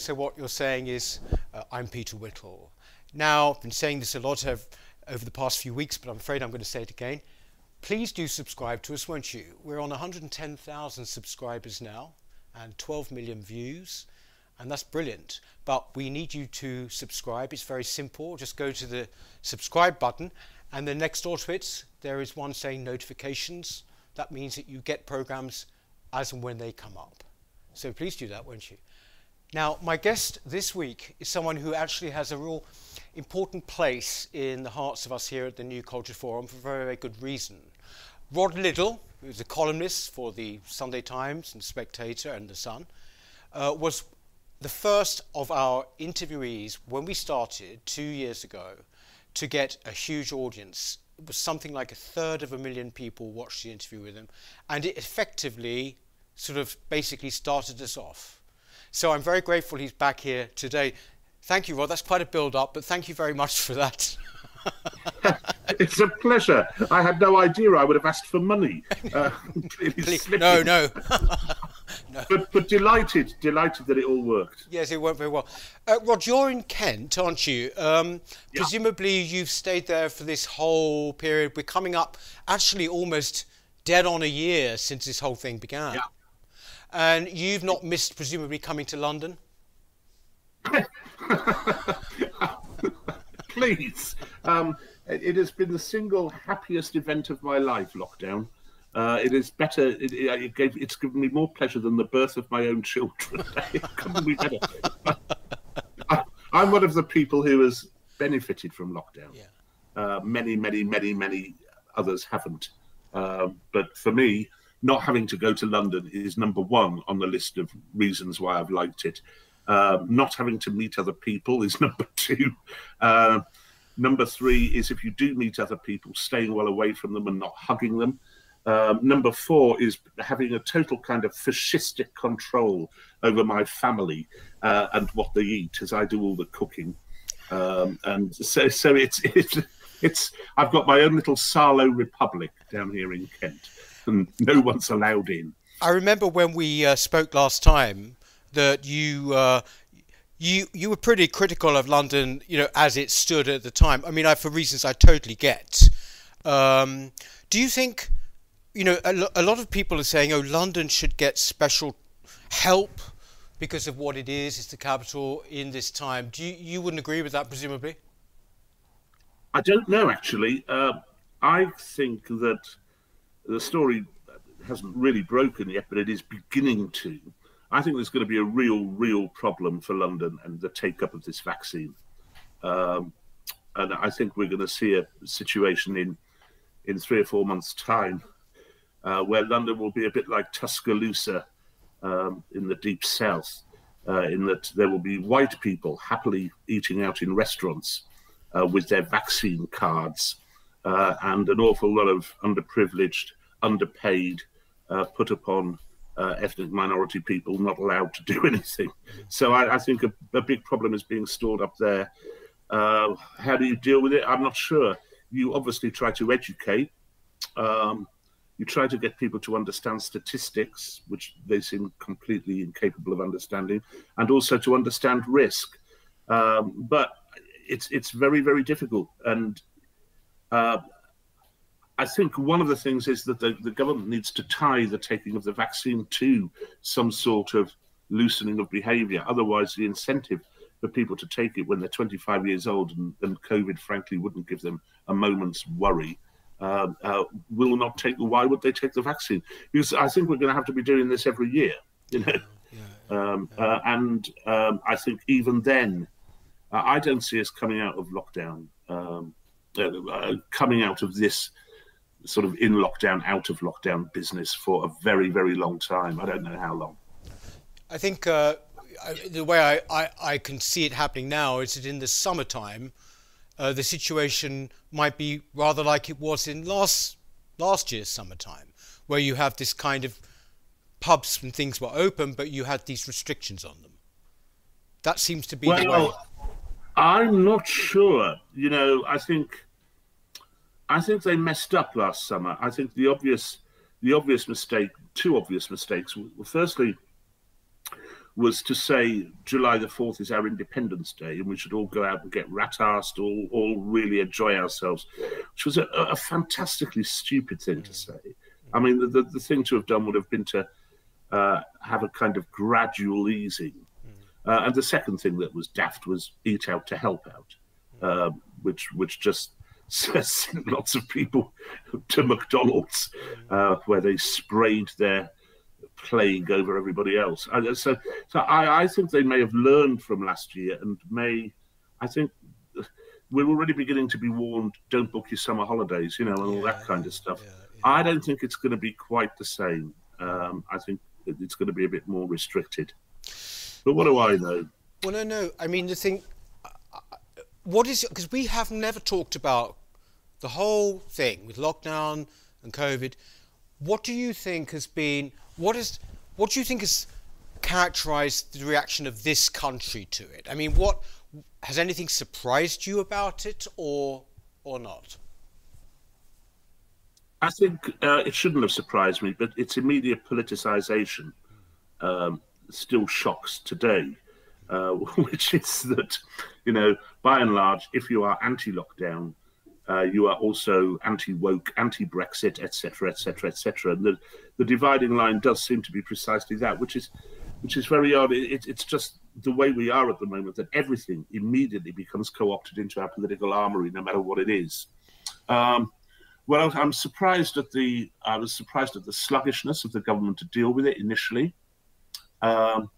So What You're Saying Is uh, I'm Peter Whittle. Now, I've been saying this a lot over, over the past few weeks, but I'm afraid I'm going to say it again. Please do subscribe to us, won't you? We're on 110,000 subscribers now and 12 million views, and that's brilliant. But we need you to subscribe. It's very simple. Just go to the subscribe button, and then next door to it, there is one saying notifications. That means that you get programs as and when they come up. So please do that, won't you? Now, my guest this week is someone who actually has a real important place in the hearts of us here at the New Culture Forum for a very, very good reason. Rod Liddle, who's a columnist for the Sunday Times and Spectator and The Sun, uh, was the first of our interviewees when we started two years ago to get a huge audience. It was something like a third of a million people watched the interview with him, and it effectively sort of basically started us off. So I'm very grateful he's back here today. Thank you, Rod. That's quite a build up, but thank you very much for that. it's a pleasure. I had no idea I would have asked for money. Uh, no, no. no. But, but delighted, delighted that it all worked. Yes, it worked very well. Uh, Rod, you're in Kent, aren't you? Um, yeah. Presumably, you've stayed there for this whole period. We're coming up, actually, almost dead on a year since this whole thing began. Yeah. And you've not missed, presumably, coming to London? Please. Um, it has been the single happiest event of my life, lockdown. Uh, it is better. It, it, gave, it's given me more pleasure than the birth of my own children. it couldn't be better. I, am one of the people who has benefited from lockdown. Yeah. Uh, many, many, many, many others haven't. Uh, but for me, not having to go to London is number one on the list of reasons why I've liked it. Uh, not having to meet other people is number two. Uh, number three is if you do meet other people, staying well away from them and not hugging them. Um, number four is having a total kind of fascistic control over my family uh, and what they eat, as I do all the cooking. Um, and so, so it's it's it's I've got my own little Salo Republic down here in Kent and no one's allowed in. I remember when we uh, spoke last time that you uh, you you were pretty critical of London, you know, as it stood at the time. I mean, I, for reasons I totally get. Um, do you think, you know, a, a lot of people are saying, oh, London should get special help because of what it is, it's the capital in this time. Do you, you wouldn't agree with that, presumably? I don't know, actually. Uh, I think that the story hasn't really broken yet, but it is beginning to. I think there's going to be a real, real problem for London and the take up of this vaccine. Um, and I think we're going to see a situation in in three or four months' time uh, where London will be a bit like Tuscaloosa um, in the deep south, uh, in that there will be white people happily eating out in restaurants uh, with their vaccine cards uh, and an awful lot of underprivileged, underpaid, uh, put upon uh, ethnic minority people not allowed to do anything. So I, I think a, a, big problem is being stored up there. Uh, how do you deal with it? I'm not sure. You obviously try to educate. Um, you try to get people to understand statistics, which they seem completely incapable of understanding, and also to understand risk. Um, but it's it's very very difficult, and uh, I think one of the things is that the, the government needs to tie the taking of the vaccine to some sort of loosening of behaviour. Otherwise, the incentive for people to take it when they're 25 years old and, and COVID, frankly, wouldn't give them a moment's worry. Uh, uh, will not take. Why would they take the vaccine? Because I think we're going to have to be doing this every year, you know. Yeah, um, yeah. Uh, and um, I think even then, I don't see us coming out of lockdown um, uh, coming out of this sort of in lockdown, out of lockdown business for a very, very long time. I don't know how long. I think uh, the way I, I, I, can see it happening now is that in the summertime, uh, the situation might be rather like it was in last last year's summertime, where you have this kind of pubs and things were open, but you had these restrictions on them. That seems to be well, the way. I'm not sure. You know, I think I think they messed up last summer. I think the obvious the obvious mistake, two obvious mistakes. Well, firstly, was to say July the 4th is our Independence Day and we should all go out and get rat-assed, all, all really enjoy ourselves, which was a, a fantastically stupid thing to say. I mean, the, the, the, thing to have done would have been to uh, have a kind of gradual easing. Uh, and the second thing that was daft was eat out to help out, uh, which which just sent lots of people to McDonald's, uh, where they sprayed their plague over everybody else. And so, so I, I think they may have learned from last year and may, I think we're already beginning to be warned don't book your summer holidays, you know, and all yeah, that kind of stuff. Yeah, yeah. I don't think it's going to be quite the same. Um, I think it's going to be a bit more restricted. But what do I know? Well, no, no. I mean, the thing, what is because we have never talked about the whole thing with lockdown and COVID. What do you think has been what is what do you think has characterized the reaction of this country to it? I mean, what has anything surprised you about it, or or not? I think uh, it shouldn't have surprised me, but its immediate politicization um, still shocks today, uh, which is that, you know, by and large, if you are anti-lockdown, uh, you are also anti-woke, anti-Brexit, etc., etc., etc. And the, the dividing line does seem to be precisely that, which is which is very odd. It, it's just the way we are at the moment that everything immediately becomes co-opted into our political armory, no matter what it is. Um, well, I'm surprised at the I was surprised at the sluggishness of the government to deal with it initially. Um,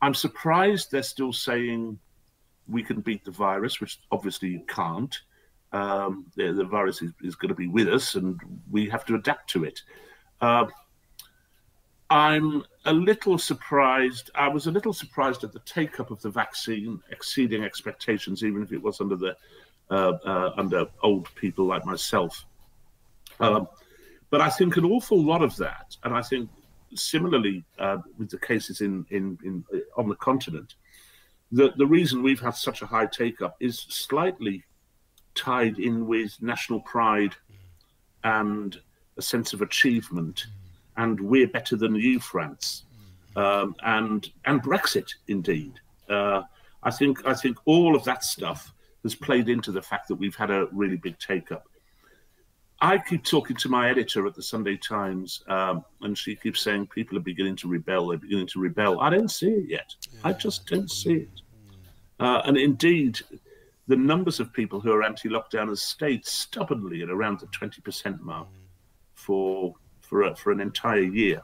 I'm surprised they're still saying we can beat the virus, which obviously you can't um, the, the, virus is, is, going to be with us and we have to adapt to it. Uh, I'm a little surprised. I was a little surprised at the take up of the vaccine exceeding expectations, even if it was under the uh, uh, under old people like myself. Um, but I think an awful lot of that, and I think similarly uh, with the cases in, in, in on the continent, the, the reason we've had such a high take up is slightly tied in with national pride and a sense of achievement, and we're better than you, France, um, and and Brexit indeed. Uh, I think I think all of that stuff has played into the fact that we've had a really big take up. I keep talking to my editor at the Sunday Times, um, and she keeps saying people are beginning to rebel. They're beginning to rebel. I don't see it yet. I just don't see it. Uh, and indeed, the numbers of people who are anti-lockdown has stayed stubbornly at around the 20% mark for for a, for an entire year.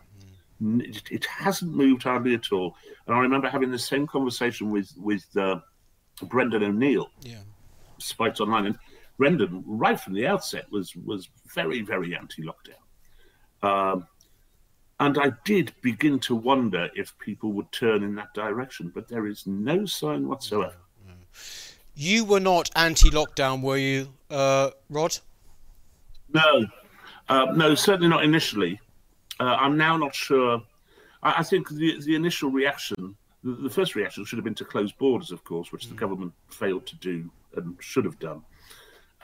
It, it, hasn't moved hardly at all. And I remember having the same conversation with with uh, Brendan O'Neill, yeah. Spiked Online, and Brendan, right from the outset, was was very very anti-lockdown. Um, and I did begin to wonder if people would turn in that direction, but there is no sign whatsoever. You were not anti-lockdown, were you, uh, Rod? No, uh, no, certainly not initially. Uh, I'm now not sure. I, I, think the the initial reaction, the, first reaction, should have been to close borders, of course, which mm. the government failed to do and should have done.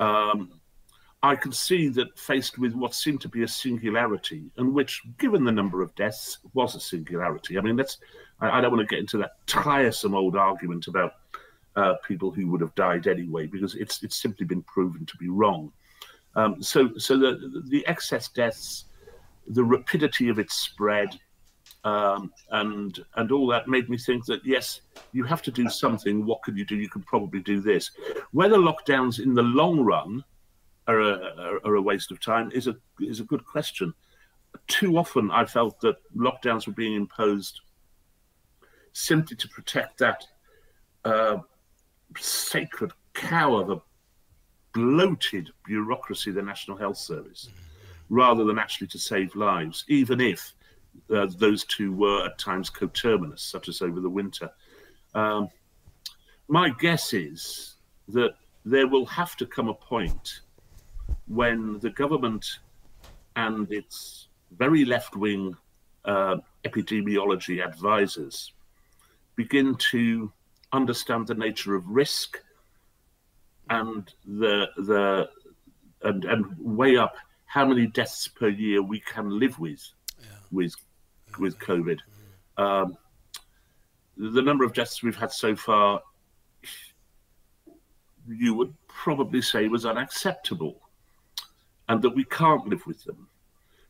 Um, I can see that faced with what seemed to be a singularity, and which, given the number of deaths, was a singularity. I mean, let's. I, I don't want to get into that tiresome old argument about uh, people who would have died anyway, because it's it's simply been proven to be wrong. Um, so so the the excess deaths, the rapidity of its spread, um, and and all that made me think that yes, you have to do something. What could you do? You could probably do this. Whether lockdowns in the long run are a, are a waste of time is a is a good question. Too often, I felt that lockdowns were being imposed simply to protect that uh, sacred cow of a bloated bureaucracy, the National Health Service, rather than actually to save lives, even if uh, those two were at times coterminous, such as over the winter. Um, my guess is that there will have to come a point when the government and its very left wing uh, epidemiology advisors begin to understand the nature of risk and the the and and weigh up how many deaths per year we can live with. With with COVID. Um, the number of deaths we've had so far, you would probably say was unacceptable and that we can't live with them.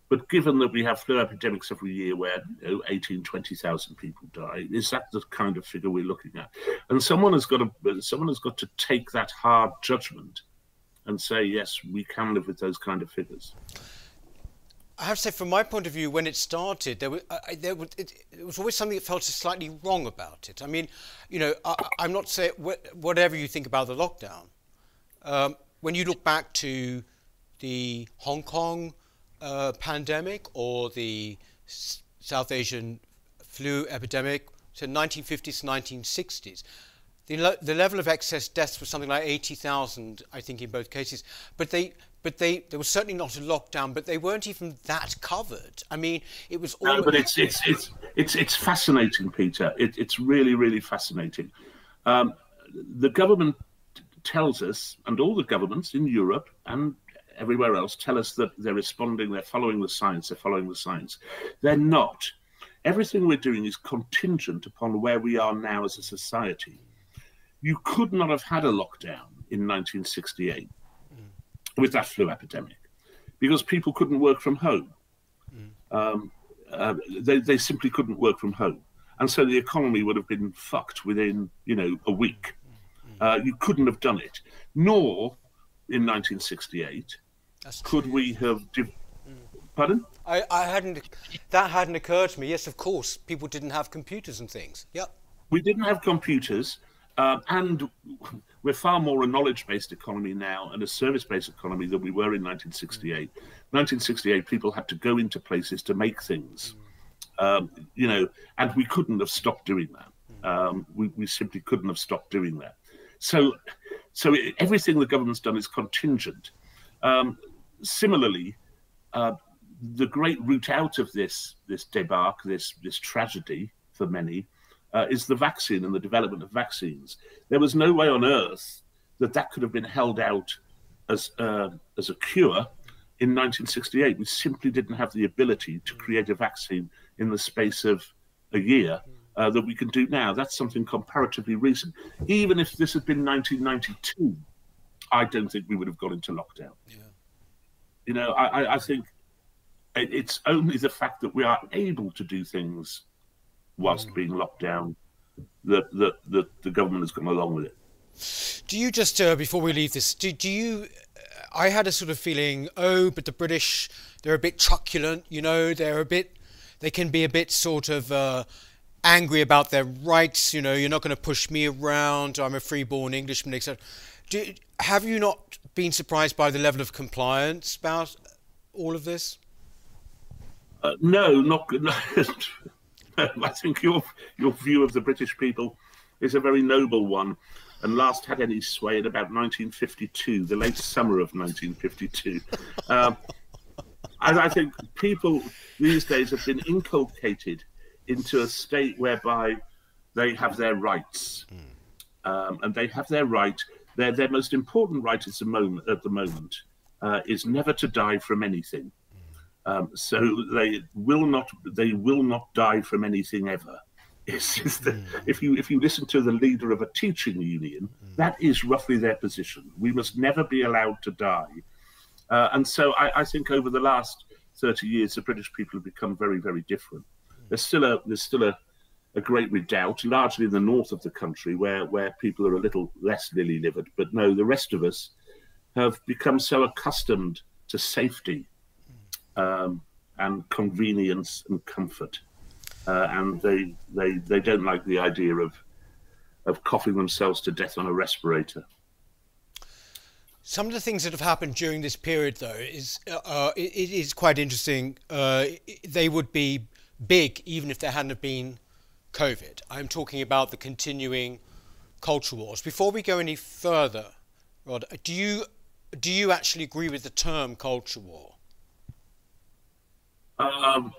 But given that we have flu epidemics every year where you know, 18, 20,000 people die, is that the kind of figure we're looking at? And someone has got to someone has got to take that hard judgment and say, yes, we can live with those kind of figures. I have to say, from my point of view, when it started, there was, I, there was, it, it, was always something that felt slightly wrong about it. I mean, you know, I, am not saying whatever you think about the lockdown. Um, when you look back to the Hong Kong uh, pandemic or the S South Asian flu epidemic to 1950s, 1960s. The, le the level of excess deaths was something like 80,000, I think, in both cases. But they, but they, there was certainly not a lockdown, but they weren't even that covered. I mean, it was. All no, but it's it's it's it's it's fascinating, Peter. It, it's really really fascinating. Um, the government tells us, and all the governments in Europe and everywhere else tell us that they're responding, they're following the science, they're following the science. They're not. Everything we're doing is contingent upon where we are now as a society. You could not have had a lockdown in 1968 mm. With that flu epidemic because people couldn't work from home. Mm. Um, uh, they, they simply couldn't work from home. And so the economy would have been fucked within, you know, a week. Uh, you couldn't have done it. Nor in 1968 that's Could true. we have? Mm. Pardon? I, I hadn't. That hadn't occurred to me. Yes, of course, people didn't have computers and things. Yep. We didn't have computers, uh, and we're far more a knowledge-based economy now and a service-based economy than we were in 1968. Mm. 1968, people had to go into places to make things, um, you know, and we couldn't have stopped doing that. Um, we, we simply couldn't have stopped doing that. So, so it, everything the government's done is contingent. Um, similarly, uh, the great route out of this this debacle, this this tragedy for many, uh, is the vaccine and the development of vaccines. There was no way on earth that that could have been held out as uh, as a cure in 1968. We simply didn't have the ability to create a vaccine in the space of a year. Uh, that we can do now. That's something comparatively recent. Even if this had been 1992, I don't think we would have gone into lockdown. Yeah. You know, I, I think it's only the fact that we are able to do things whilst being locked down that, that, that the government has come along with it. Do you just, uh, before we leave this, do, do you, I had a sort of feeling, oh, but the British, they're a bit truculent, you know, they're a bit, they can be a bit sort of uh, angry about their rights, you know, you're not going to push me around, I'm a freeborn Englishman, etc. Do, have you not been surprised by the level of compliance about all of this? Uh, no, not. No, I think your your view of the British people is a very noble one, and last had any sway in about 1952, the late summer of 1952. Um, and I think people these days have been inculcated into a state whereby they have their rights, um, and they have their right their their most important right at the moment at the moment uh, is never to die from anything. Um, so they will not they will not die from anything ever. It's, the, mm. if you if you listen to the leader of a teaching union, mm. that is roughly their position. We must never be allowed to die. Uh, and so I, I, think over the last 30 years, the British people have become very, very different. There's still a there's still a a great redoubt, largely in the north of the country, where, where people are a little less lily livered. But no, the rest of us have become so accustomed to safety um, and convenience and comfort. Uh, and they, they, they don't like the idea of, of coughing themselves to death on a respirator. Some of the things that have happened during this period, though, is uh, uh it, it is quite interesting. Uh, they would be big even if there hadn't been COVID. I'm talking about the continuing culture wars. Before we go any further, Rod, do you do you actually agree with the term culture war? Um,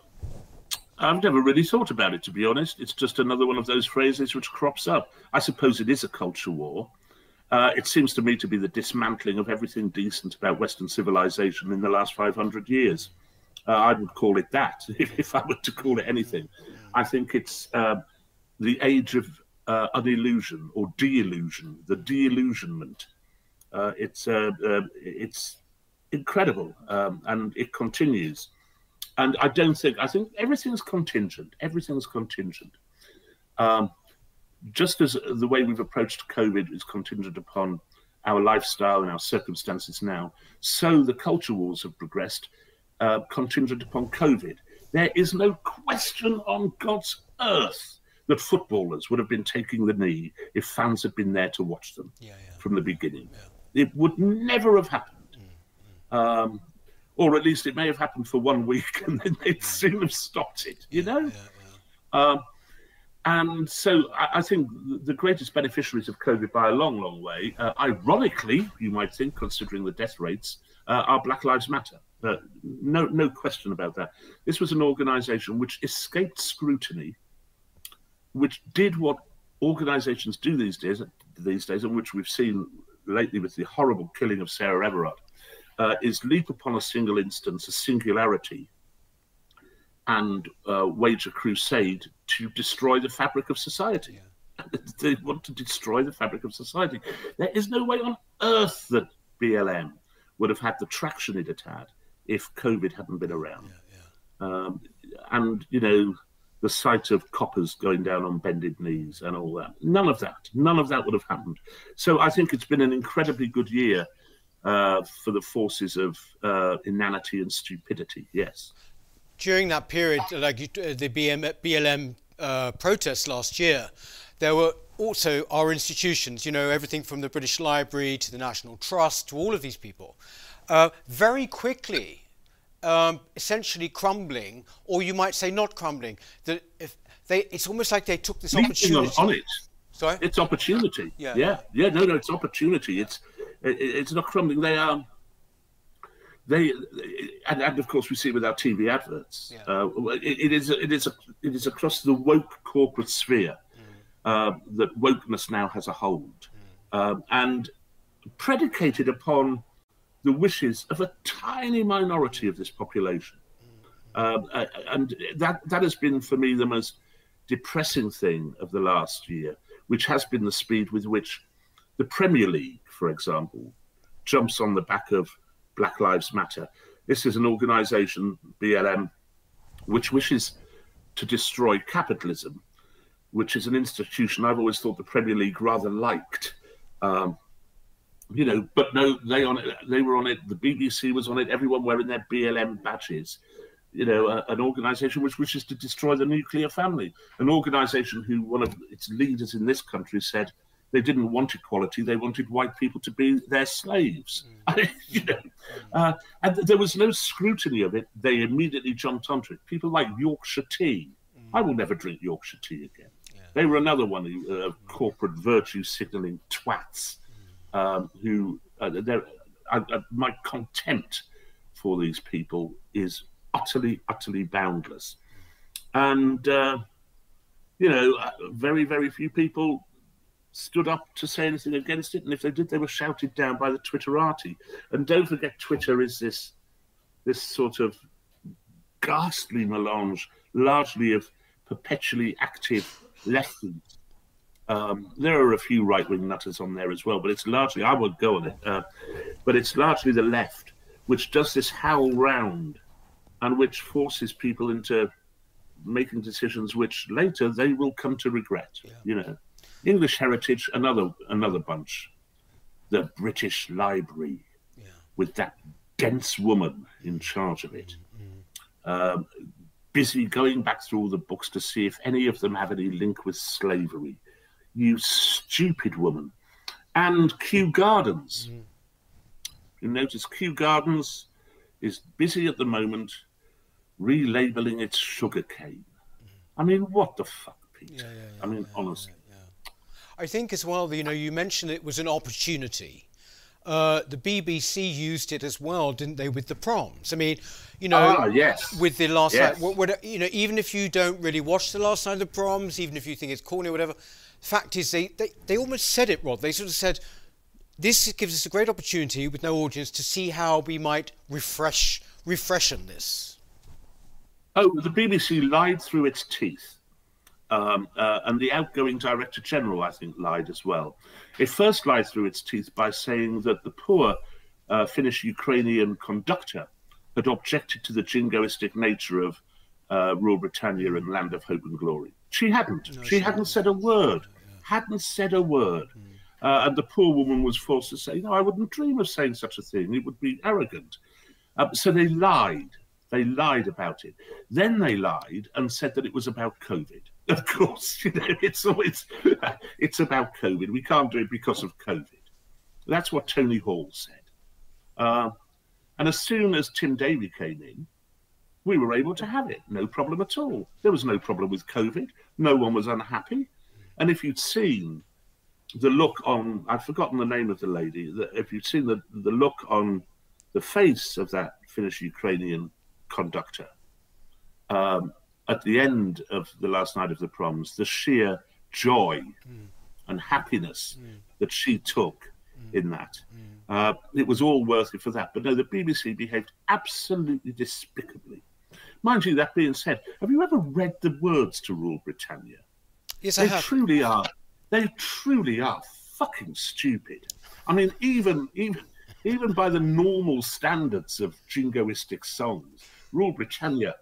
I've never really thought about it, to be honest. It's just another one of those phrases which crops up. I suppose it is a culture war. Uh, it seems to me to be the dismantling of everything decent about Western civilization in the last 500 years. Uh, I would call it that if, if, I were to call it anything. I think it's uh, the age of uh, unillusion or deillusion, the deillusionment. Uh, it's uh, uh, it's incredible, um, and it continues. And I don't think I think everything's contingent. Everything's contingent. Um, just as the way we've approached COVID is contingent upon our lifestyle and our circumstances now, so the culture wars have progressed uh, contingent upon COVID. There is no question on God's earth that footballers would have been taking the knee if fans had been there to watch them yeah, yeah. from the beginning. Yeah. It would never have happened. Mm, mm. Um, or at least it may have happened for one week and then they'd soon have stopped it, you know? Um, and so I, I, think the greatest beneficiaries of COVID by a long, long way, uh, ironically, you might think, considering the death rates, uh, are Black Lives Matter. Uh, no, no question about that. This was an organisation which escaped scrutiny, which did what organisations do these days, these days, and which we've seen lately with the horrible killing of Sarah Everard, uh, is leap upon a single instance, a singularity, and uh, wage a crusade to destroy the fabric of society. Yeah. they want to destroy the fabric of society. There is no way on earth that BLM would have had the traction it had had if COVID hadn't been around. Yeah, yeah. Um, and, you know, the sight of coppers going down on bended knees and all that. None of that. None of that would have happened. So I think it's been an incredibly good year uh, for the forces of uh, inanity and stupidity. Yes. During that period, like uh, the BM, BLM uh, protests last year, there were also our institutions, you know, everything from the British Library to the National Trust to all of these people, uh, very quickly, um, essentially crumbling, or you might say not crumbling. That if they, it's almost like they took this opportunity. on it. Sorry, it's opportunity. Yeah, yeah, yeah. No, no, it's opportunity. It's it, it's not crumbling. They are. They and, and, of course we see it with our TV adverts. Yeah. Uh, it, it is it is a, it is across the woke corporate sphere uh, that wokeness now has a hold, um, and predicated upon the wishes of a tiny minority of this population. Um, uh, and that that has been for me the most depressing thing of the last year, which has been the speed with which the Premier League, for example, jumps on the back of Black Lives Matter. This is an organisation, BLM, which wishes to destroy capitalism which is an institution I've always thought the Premier League rather liked. Um, you know, but no, they on it. They were on it. The BBC was on it. Everyone wearing their BLM badges. You know, uh, an organisation which wishes to destroy the nuclear family. An organisation who one of its leaders in this country said they didn't want equality. They wanted white people to be their slaves. Mm. you know, uh, and there was no scrutiny of it. They immediately jumped onto it. People like Yorkshire tea. Mm. I will never drink Yorkshire tea again. They were another one of uh, corporate virtue signaling twats um, who uh, uh, my contempt for these people is utterly, utterly boundless. And, uh, you know, uh, very, very few people stood up to say anything against it. And if they did, they were shouted down by the Twitterati. And don't forget, Twitter is this, this sort of ghastly melange, largely of perpetually active lessons. Um, there are a few right wing nutters on there as well, but it's largely, I would go on it, uh, but it's largely the left which does this howl round and which forces people into making decisions which later they will come to regret. Yeah. You know, English heritage, another another bunch, the British Library, yeah. with that dense woman in charge of it. Mm-hmm. Um, busy going back through all the books to see if any of them have any link with slavery. You stupid woman. And Kew Gardens. Mm. You notice Kew Gardens is busy at the moment relabeling its sugarcane. Mm. I mean, what the fuck, Pete? Yeah, yeah, yeah, I mean, honestly. I think as well, you know, you mentioned it was an opportunity uh, the BBC used it as well, didn't they, with the proms? I mean, you know, ah, yes. with the last yes. night, what, what, you know, even if you don't really watch the last night of the proms, even if you think it's corny or whatever, fact is they, they, they almost said it, Rod. They sort of said, this gives us a great opportunity with no audience to see how we might refresh refreshen this. Oh, the BBC lied through its teeth. Um, uh, and the outgoing Director General, I think, lied as well. It first lied through its teeth by saying that the poor uh, Finnish Ukrainian conductor had objected to the jingoistic nature of uh, Rule Britannia and Land of Hope and Glory. She hadn't. No, she, she hadn't said a word. Yeah. Hadn't said a word. Mm. Uh, and the poor woman was forced to say, No, I wouldn't dream of saying such a thing. It would be arrogant. Uh, so they lied. They lied about it. Then they lied and said that it was about COVID. Of course, you know, it's always it's about COVID. We can't do it because of COVID. That's what Tony Hall said. Uh, and as soon as Tim Davie came in, we were able to have it. No problem at all. There was no problem with COVID. No one was unhappy. And if you'd seen the look on, I've forgotten the name of the lady, that if you'd seen the, the look on the face of that Finnish Ukrainian conductor um, at the end of the last night of the proms, the sheer joy mm. and happiness mm. that she took mm. in that. Mm. Uh, it was all worth it for that. But no, the BBC behaved absolutely despicably. Mind you, that being said, have you ever read the words to Rule Britannia? Yes, they I have. truly are. They truly are fucking stupid. I mean, even even even by the normal standards of jingoistic songs, Rule Britannia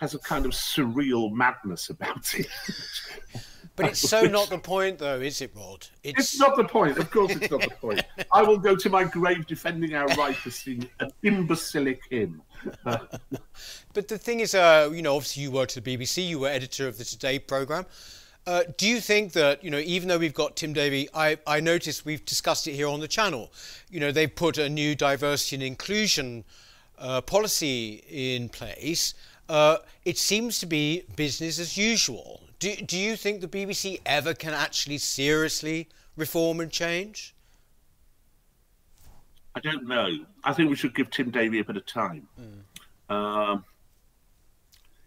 has a kind of surreal madness about it. But it's so not the point, though, is it, Rod? It's... it's... not the point. Of course, it's not the point. I will go to my grave defending our right to sing an imbecilic hymn. but the thing is, uh, you know, obviously you worked at the BBC, you were editor of the Today programme. Uh, do you think that, you know, even though we've got Tim Davie, I, I noticed we've discussed it here on the channel, you know, they've put a new diversity and inclusion uh, policy in place. Uh, it seems to be business as usual. Do, do you think the BBC ever can actually seriously reform and change? I don't know. I think we should give Tim Davie a bit of time. Mm. Um,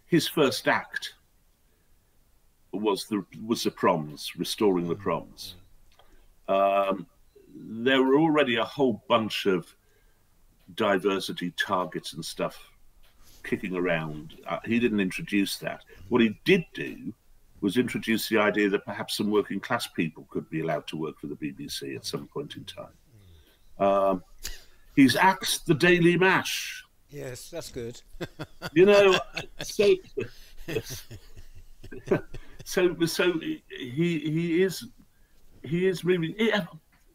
his first act was the was the proms, restoring the hmm. proms. Um, there were already a whole bunch of diversity targets and stuff kicking around. Uh, he didn't introduce that. What he did do was introduce the idea that perhaps some working class people could be allowed to work for the BBC at some point in time. Um, he's axed the Daily Mash. Yes, that's good. you know, so so so he he is he is really.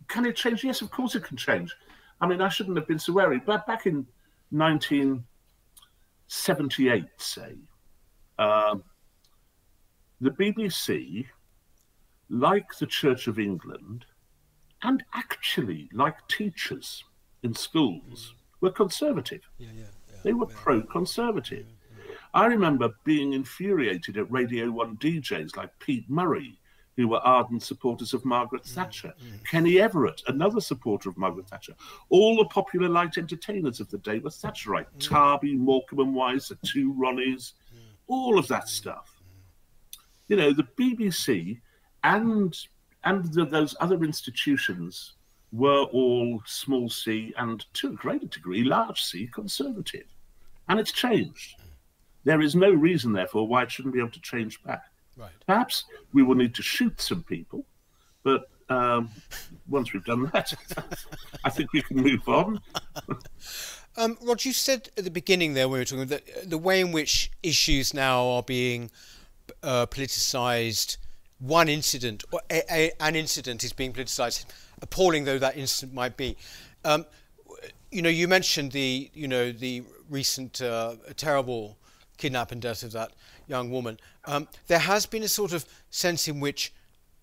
Can it change? Yes, of course it can change. I mean, I shouldn't have been so wary, but back in 1978, say, um, the BBC, like the Church of England, and actually like teachers in schools, were conservative. Yeah, yeah, yeah, they were pro conservative. I remember being infuriated at Radio 1 DJs like Pete Murray, who were ardent supporters of Margaret mm, Thatcher, mm. Kenny Everett, another supporter of Margaret Thatcher. All the popular light entertainers of the day were Thatcherite. Mm. Tarby, Morecambe and Wise, the two Ronnies, mm. all of that stuff you know, the BBC and and the, those other institutions were all small c and to a greater degree large c conservative. And it's changed. There is no reason, therefore, why it shouldn't be able to change back. Right. Perhaps we will need to shoot some people, but um, once we've done that, I think we can move on. um, Roger, you said at the beginning there, when we were talking, that the way in which issues now are being uh, politicized one incident, or a, a, an incident is being politicized, appalling though that incident might be. Um, you know, you mentioned the, you know, the recent uh, terrible kidnap and death of that young woman. Um, there has been a sort of sense in which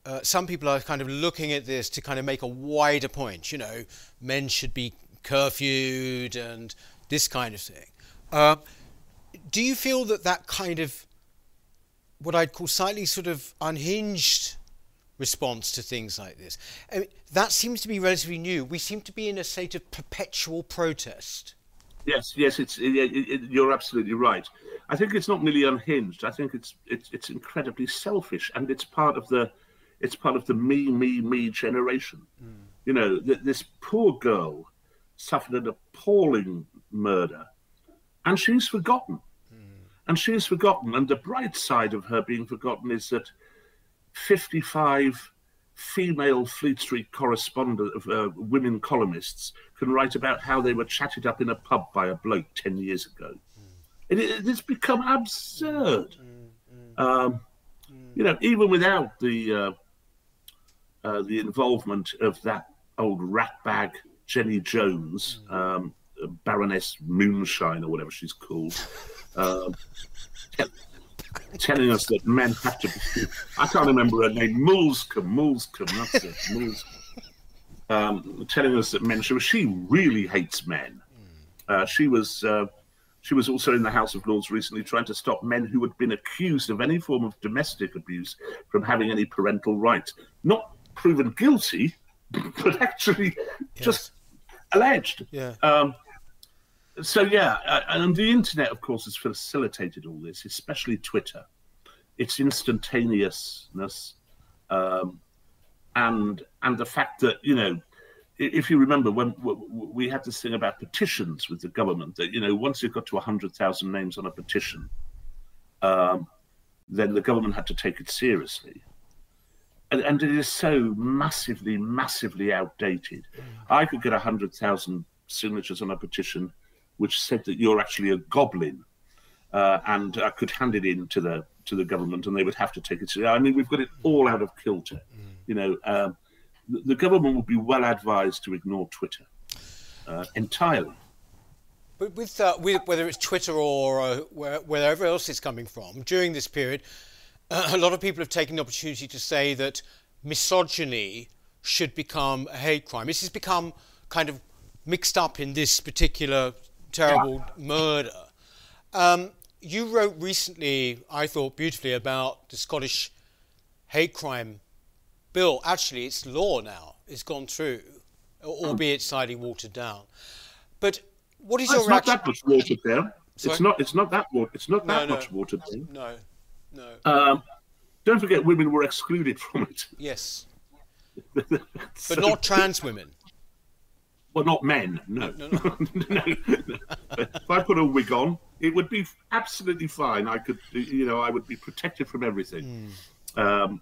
uh, some people are kind of looking at this to kind of make a wider point. You know, men should be curfewed and this kind of thing. Uh, do you feel that that kind of what I'd call slightly sort of unhinged response to things like this. I mean, that seems to be relatively new. We seem to be in a state of perpetual protest. Yes, yes, it's it, it, you're absolutely right. I think it's not merely unhinged. I think it's it's it's incredibly selfish, and it's part of the it's part of the me me me generation. Mm. You know, th- this poor girl suffered an appalling murder, and she's forgotten. and she's forgotten. And the bright side of her being forgotten is that 55 female Fleet Street correspondent, uh, women columnists, can write about how they were chatted up in a pub by a bloke 10 years ago. Mm. It, it, it's become absurd. Mm, um, you know, even without the uh, uh, the involvement of that old ratbag Jenny Jones, um, Baroness Moonshine or whatever she's called, uh, telling us that men have to be. I can't remember her name. Moulsecoomb, Moulsecoomb, that's it. Um, telling us that men. She, she really hates men. Uh, she was. Uh, she was also in the House of Lords recently trying to stop men who had been accused of any form of domestic abuse from having any parental rights. Not proven guilty, but actually yes. just alleged. Yeah. Um, so yeah, uh, and the internet, of course, has facilitated all this, especially Twitter. Its instantaneousness, um, and and the fact that you know, if you remember when we had this thing about petitions with the government, that you know, once you got to hundred thousand names on a petition, um, then the government had to take it seriously. And, and it is so massively, massively outdated. I could get hundred thousand signatures on a petition which said that you're actually a goblin, uh, and I could hand it in to the to the government, and they would have to take it. To, I mean, we've got it all out of kilter. Mm. You know, um, the, government would be well advised to ignore Twitter uh, entirely. But with, uh, with, whether it's Twitter or uh, where, wherever else it's coming from, during this period, a lot of people have taken the opportunity to say that misogyny should become a hate crime. This has become kind of mixed up in this particular terrible yeah. murder. Um, you wrote recently, I thought beautifully, about the Scottish hate crime bill. Actually, it's law now. It's gone through, albeit slightly watered down. But what is well, your it's reaction? not that much watered down. Sorry? It's not. It's not that. It's not that no, no, much watered down. No, no. Um, don't forget, women were excluded from it. Yes. so, but not trans women. Well, not men. No. No, no. no, no. If I put a wig on, it would be absolutely fine. I could, you know, I would be protected from everything. Mm. Um,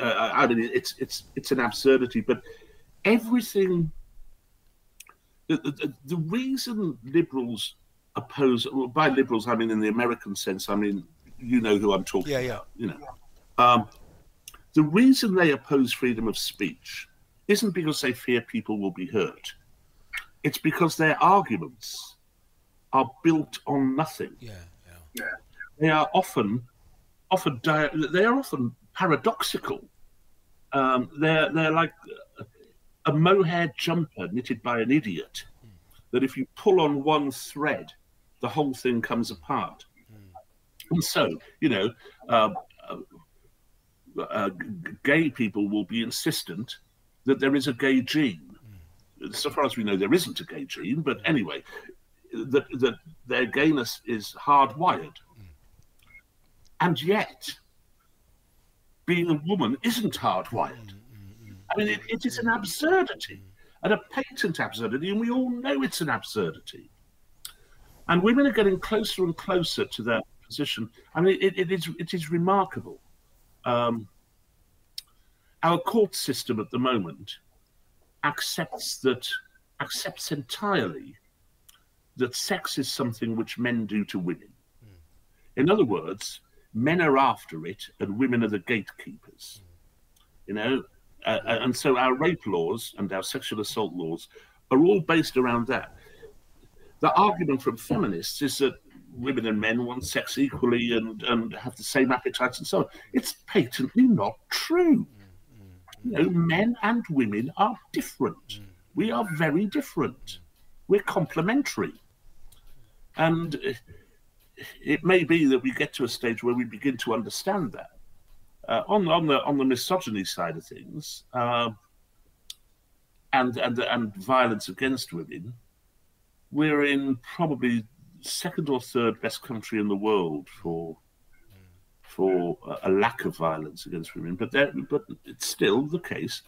I, I mean, it's it's it's an absurdity, but everything. The, the, the reason liberals oppose, well, by liberals, I mean in the American sense, I mean you know who I'm talking yeah, about. Yeah. You know, um, the reason they oppose freedom of speech isn't because they fear people will be hurt it's because their arguments are built on nothing. Yeah, yeah. yeah. They are often, often they are often paradoxical. Um, they're they're like a mohair jumper knitted by an idiot. Mm. That if you pull on one thread, the whole thing comes apart. Mm. And so, you know, um, uh, uh, gay people will be insistent that there is a gay gene so far as we know, there isn't a gay gene, but anyway, that, that their gayness is hardwired. And yet, being a woman isn't hardwired. I mean, it, it is an absurdity, and a patent absurdity, and we all know it's an absurdity. And women are getting closer and closer to their position. I mean, it, it is it is remarkable. Um, our court system at the moment accepts that accepts entirely that sex is something which men do to women. Mm. In other words, men are after it and women are the gatekeepers. You know, uh, uh, and so our rape laws and our sexual assault laws are all based around that. The argument from feminists is that women and men want sex equally and, and have the same appetites and so on. It's patently not true. You know, men and women are different. We are very different. We're complementary. And it may be that we get to a stage where we begin to understand that. Uh, on, on the on the misogyny side of things, uh, and and and violence against women, we're in probably second or third best country in the world for for a lack of violence against women, but but it's still the case.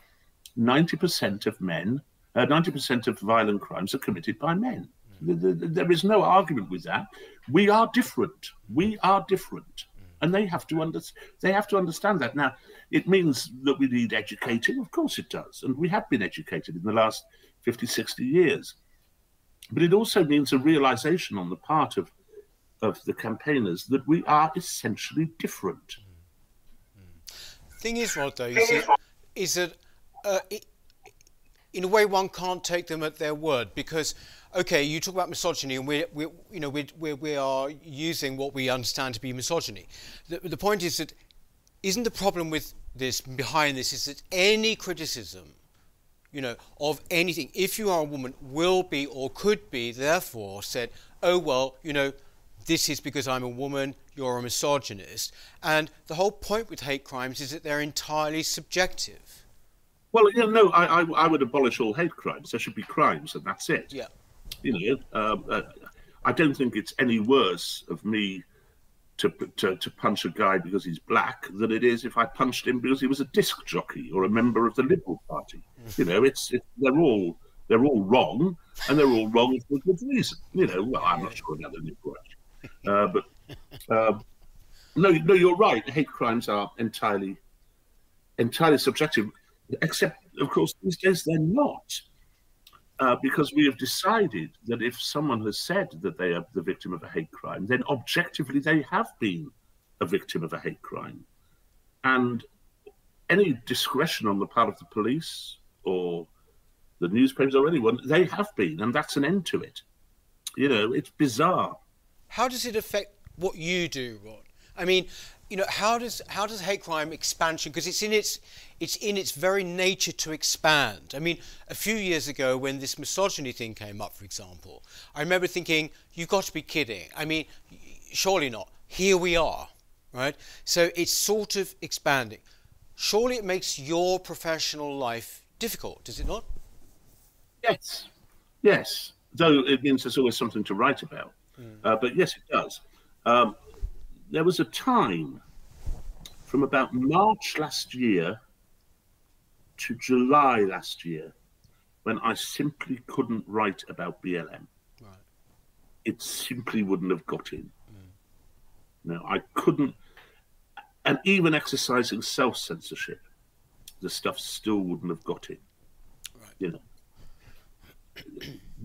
Ninety percent of men, uh, ninety uh, percent of violent crimes are committed by men. Mm. There is no argument with that. We are different. We are different, mm. and they have to under, they have to understand that. Now, it means that we need educating. Of course, it does, and we have been educated in the last 50, 60 years. But it also means a realization on the part of of the campaigners that we are essentially different. Mm. Mm. Thing is, Rod, though, you see, is that uh, it, in a way one can't take them at their word because okay you talk about misogyny and we we you know we we we are using what we understand to be misogyny the, the point is that isn't the problem with this behind this is that any criticism you know of anything if you are a woman will be or could be therefore said oh well you know this is because I'm a woman, you're a misogynist. And the whole point with hate crimes is that they're entirely subjective. Well, you know, no, I, I, I would abolish all hate crimes. There should be crimes, and that's it. Yeah. You know, um, uh, I don't think it's any worse of me to, to to punch a guy because he's black than it is if I punched him because he was a disc jockey or a member of the Liberal Party. you know, it's it, they're all they're all wrong, and they're all wrong for good reason. You know, well, I'm not sure about the Liberal, uh, but uh, no, no, you're right. Hate crimes are entirely entirely subjective. Except, of course, these days they're not. Uh, because we have decided that if someone has said that they are the victim of a hate crime, then objectively they have been a victim of a hate crime. And any discretion on the part of the police or the newspapers or anyone, they have been, and that's an end to it. You know, it's bizarre. How does it affect what you do, Rod? I mean, you know, how does how does hate crime expansion? Because it's in its it's in its very nature to expand. I mean, a few years ago when this misogyny thing came up, for example, I remember thinking, "You've got to be kidding!" I mean, surely not. Here we are, right? So it's sort of expanding. Surely it makes your professional life difficult, does it not? Yes, yes. Though it means there's always something to write about. Mm. Uh, but yes, it does. Um, there was a time from about March last year to July last year when I simply couldn't write about BLM. Right. It simply wouldn't have got in. Mm. No, I couldn't. And even exercising self censorship, the stuff still wouldn't have got in. Right. You know.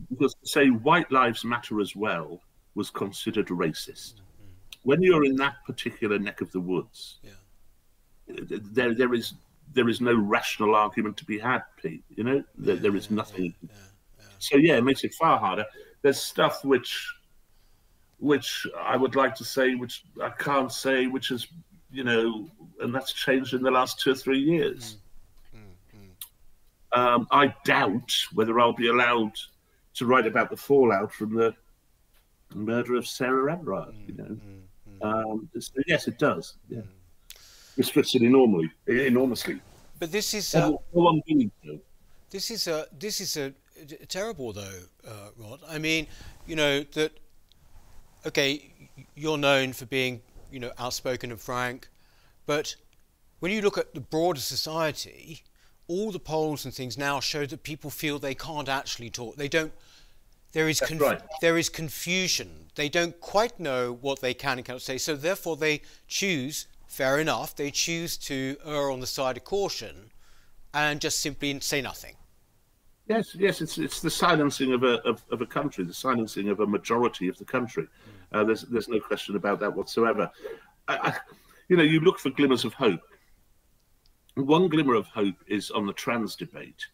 because to say white lives matter as well was considered racist. Mm when you're in that particular neck of the woods, yeah. there there is there is no rational argument to be had, Pete. You know, there, yeah, there is nothing. Yeah, so yeah, it makes it far harder. There's stuff which which I would like to say, which I can't say, which is you know, and that's changed in the last two or three years. Mm, mm, mm. Um, I doubt whether I'll be allowed to write about the fallout from the murder of Sarah Everard. you know. Um, so yes, it does. Yeah, restricts it enormously. Enormously. But this is. Uh, this is a this is a, a terrible though, uh, Rod. I mean, you know that. Okay, you're known for being you know outspoken and frank, but when you look at the broader society, all the polls and things now show that people feel they can't actually talk. They don't there is conf- right. there is confusion. They don't quite know what they can and cannot say, so therefore they choose. Fair enough. They choose to err on the side of caution, and just simply say nothing. Yes, yes, it's it's the silencing of a of, of a country, the silencing of a majority of the country. Mm. Uh, there's there's no question about that whatsoever. I, I, you know, you look for glimmers of hope. One glimmer of hope is on the trans debate,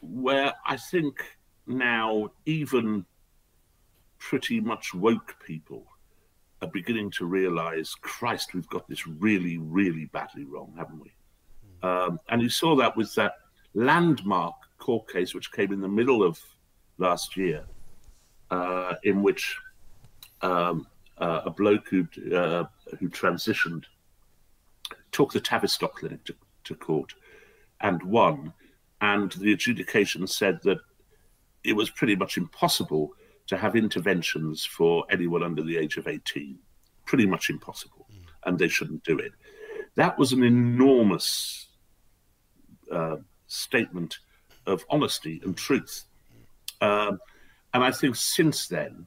where I think now even pretty much woke people are beginning to realize, Christ, we've got this really, really badly wrong, haven't we? Mm. Um, and you saw that with that landmark court case, which came in the middle of last year, uh, in which um, uh, a bloke who uh, who transitioned took the Tavistock clinic to, to court and won. And the adjudication said that it was pretty much impossible to have interventions for anyone under the age of 18. Pretty much impossible. Mm. And they shouldn't do it. That was an enormous uh, statement of honesty and truth. Um, and I think since then,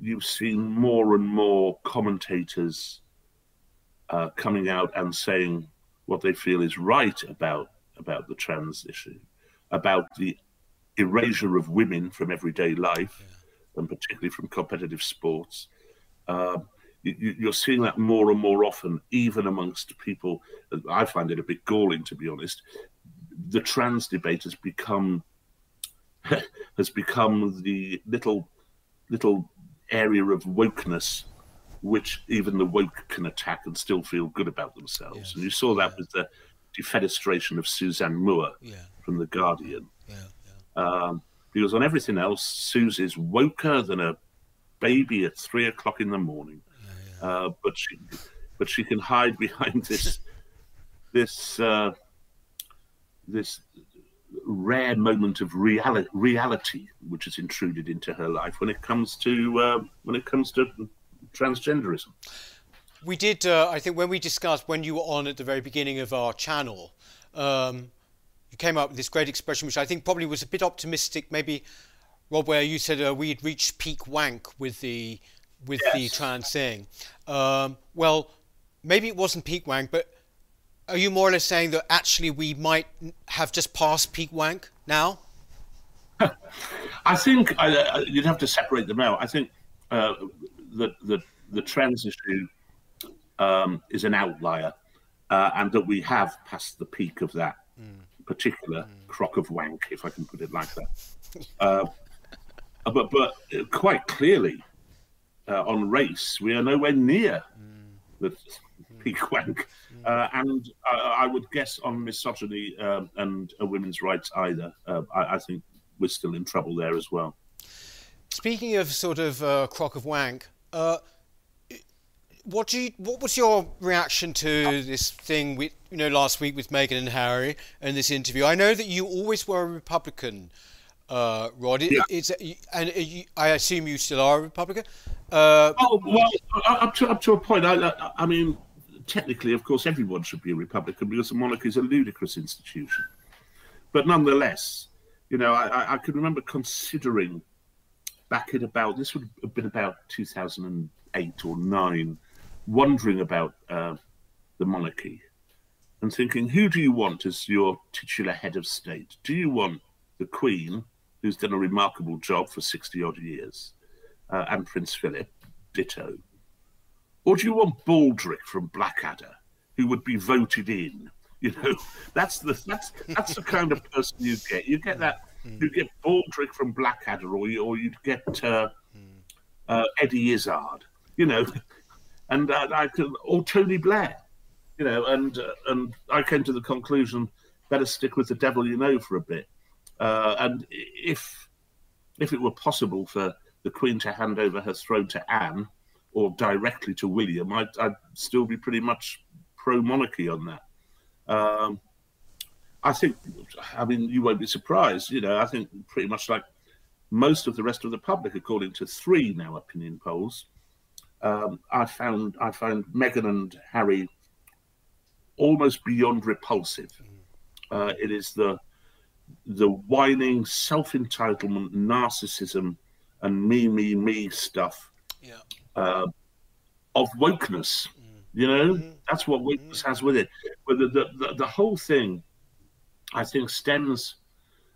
you've seen more and more commentators uh, coming out and saying what they feel is right about about the trans issue, about the erasure of women from everyday life, yeah. and particularly from competitive sports. Uh, you, are seeing that more and more often, even amongst people. I find it a bit galling, to be honest. The trans debate has become has become the little little area of wokeness which even the woke can attack and still feel good about themselves. Yes. And you saw that yeah. with the defenestration of Suzanne Moore yeah. from The Guardian. Yeah, um, because on everything else, Susie's woker than a baby at three o'clock in the morning. Uh, but she, but she can hide behind this, this, uh, this rare moment of reality, reality which has intruded into her life when it comes to uh, when it comes to transgenderism. We did, uh, I think, when we discussed when you were on at the very beginning of our channel, um, you came up with this great expression, which I think probably was a bit optimistic. Maybe, Rob, where you said uh, we'd reached peak wank with the with yes. the trans thing. Um, well, maybe it wasn't peak wank, but are you more or less saying that actually we might have just passed peak wank now? I think uh, you'd have to separate them out. I think uh, that the, the trans issue um, is an outlier, uh, and that we have passed the peak of that mm. Particular mm. crock of wank, if I can put it like that. Uh, but but quite clearly, uh, on race, we are nowhere near mm. the peak wank. Mm. Uh, and I would guess on misogyny um, and uh, women's rights either. Uh, I, I, think we're still in trouble there as well. Speaking of sort of uh, crock of wank, uh, what do you, what was your reaction to this thing with you know last week with Meghan and Harry and this interview? I know that you always were a Republican, uh, Rod. It, yeah. It's and I assume you still are a Republican. Uh, oh well, up to up to a point. I, I, I mean, technically, of course, everyone should be a Republican because the monarchy is a ludicrous institution. But nonetheless, you know, I, I can remember considering back in about this would have been about 2008 or nine, wondering about uh, the monarchy and thinking, who do you want as your titular head of state? Do you want the Queen, who's done a remarkable job for 60 odd years, uh, and Prince Philip, ditto? Or do you want Baldrick from Blackadder, who would be voted in? You know, that's the that's that's the kind of person you get. You get that you get Baldrick from Blackadder, or you, or you'd get uh, uh, Eddie Izzard, you know, and uh, I could, or Tony Blair, you know, and uh, and I came to the conclusion better stick with the devil you know for a bit, uh, and if if it were possible for the Queen to hand over her throne to Anne or directly to William, I'd, I'd still be pretty much pro monarchy on that. Um, I think, I mean, you won't be surprised. You know, I think pretty much like most of the rest of the public, according to three now opinion polls, um, I found I found Meghan and Harry almost beyond repulsive. Uh, it is the the whining, self entitlement, narcissism, and me, me, me stuff yeah. uh, of wokeness. Mm. You know, mm. that's what wokeness mm. has with it. But the, the, the, the whole thing, I think, stems.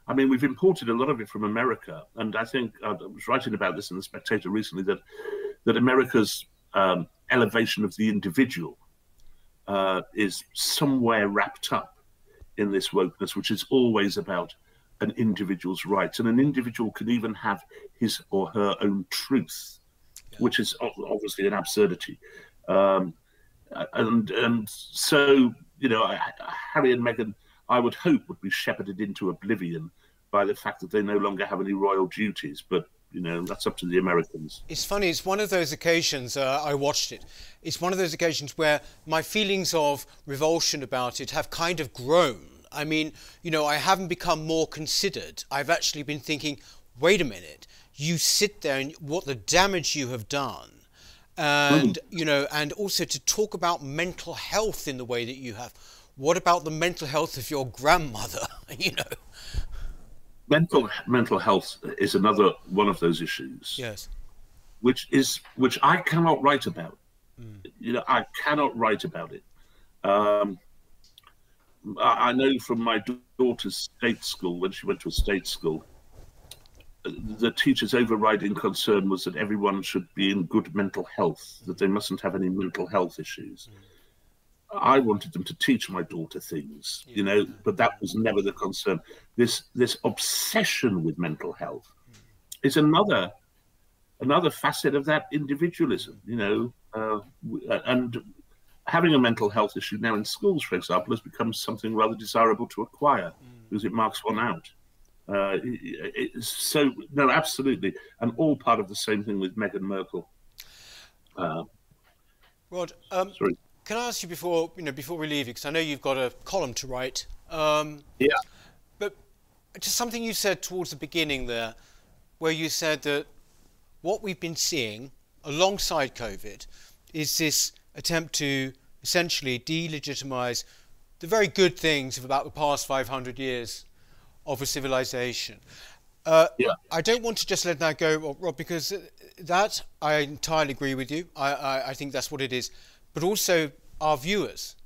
I mean, we've imported a lot of it from America, and I think uh, I was writing about this in the Spectator recently that that America's um, elevation of the individual uh, is somewhere wrapped up in this wokeness, which is always about an individual's rights, and an individual can even have his or her own truth, yeah. which is obviously an absurdity. Um, and and so you know, Harry and Meghan, I would hope, would be shepherded into oblivion by the fact that they no longer have any royal duties. But you know, that's up to the Americans. It's funny. It's one of those occasions. Uh, I watched it. It's one of those occasions where my feelings of revulsion about it have kind of grown. I mean, you know, I haven't become more considered. I've actually been thinking, wait a minute. You sit there and what the damage you have done and mm. you know and also to talk about mental health in the way that you have what about the mental health of your grandmother you know mental mental health is another one of those issues. Yes. Which is which I cannot write about. Mm. You know, I cannot write about it. Um, I, I know from my daughter's state school when she went to a state school, the teacher's overriding concern was that everyone should be in good mental health, that they mustn't have any mental health issues. Mm. I wanted them to teach my daughter things, yeah. you know, but that was never the concern. This this obsession with mental health mm. is another another facet of that individualism, you know, uh, and having a mental health issue now in schools, for example, has become something rather desirable to acquire mm. because it marks one out. Uh, it, it, so no, absolutely, and all part of the same thing with Meghan Markle. Uh, Rod, um, sorry can I ask you before you know before we leave you because I know you've got a column to write. Um, yeah. But just something you said towards the beginning there, where you said that what we've been seeing alongside COVID is this attempt to essentially delegitimize the very good things of about the past 500 years of a civilization. Uh, yeah. I don't want to just let that go, Rob, because that I entirely agree with you. I, I, I think that's what it is but also our viewers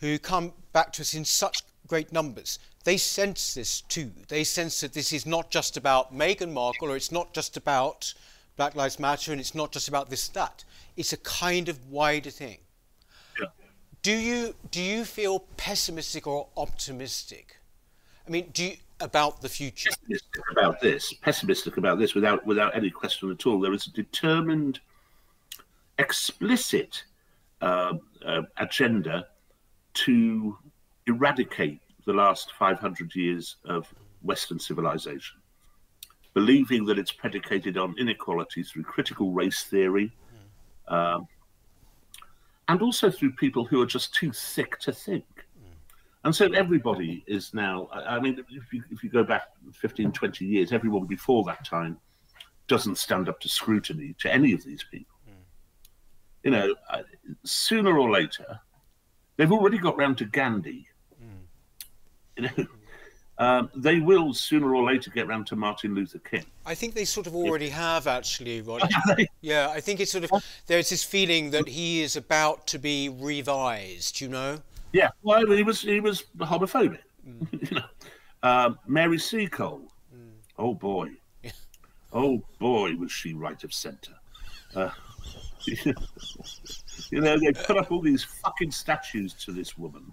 who come back to us in such great numbers. They sense this too. They sense that this is not just about Meghan Markle or it's not just about Black Lives Matter and it's not just about this, that. It's a kind of wider thing. Yeah. Do you do you feel pessimistic or optimistic? I mean, do you about the future? Pessimistic about this, pessimistic about this, without without any question at all. There is a determined, explicit uh, uh, agenda to eradicate the last 500 years of Western civilization, believing that it's predicated on inequality through critical race theory, um, and also through people who are just too thick to think. And so everybody is now, I mean, if you, if you go back 15, 20 years, everyone before that time doesn't stand up to scrutiny to any of these people you know, uh, sooner or later, they've already got round to Gandhi. Mm. You know, um, they will sooner or later get round to Martin Luther King. I think they sort of already yeah. have, actually, Rod. yeah, I think it's sort of there's this feeling that he is about to be revised. You know. Yeah, well, he was he was homophobic. Mm. you know, um, Mary Seacole. Mm. Oh boy, oh boy, was she right of centre. Uh, you know, they put up all these fucking statues to this woman.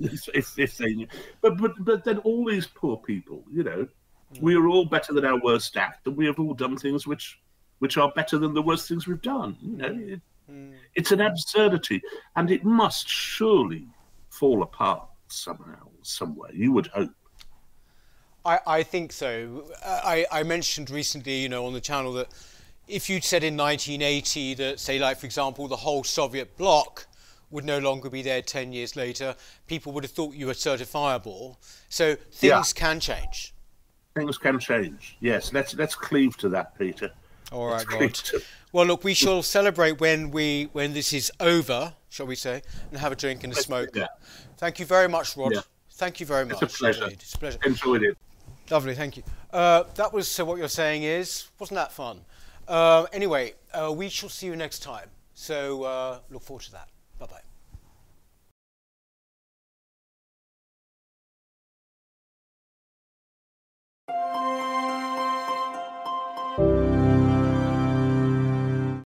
if, if they. But, but, but then all these poor people, you know, we are all better than our worst act, and we have all done things which which are better than the worst things we've done. You know, it, mm. it's an absurdity, and it must surely fall apart somehow, somewhere. You would hope. I, I think so. I, I mentioned recently, you know, on the channel that if you'd said in 1980 that, say, like, for example, the whole Soviet bloc would no longer be there 10 years later, people would have thought you were certifiable. So things yeah. can change. Things can change. Yes, let's let's cleave to that, Peter. All right, Rod. Well, look, we shall celebrate when we when this is over, shall we say, and have a drink and a smoke. Yeah. Thank you very much, Rod. Yeah. Thank you very much. It's a pleasure. Indeed. It's a pleasure. Enjoyed it. Lovely, thank you. Uh, that was so. What you're saying is, wasn't that fun? Uh, anyway, uh, we shall see you next time. So uh, look forward to that. Bye bye.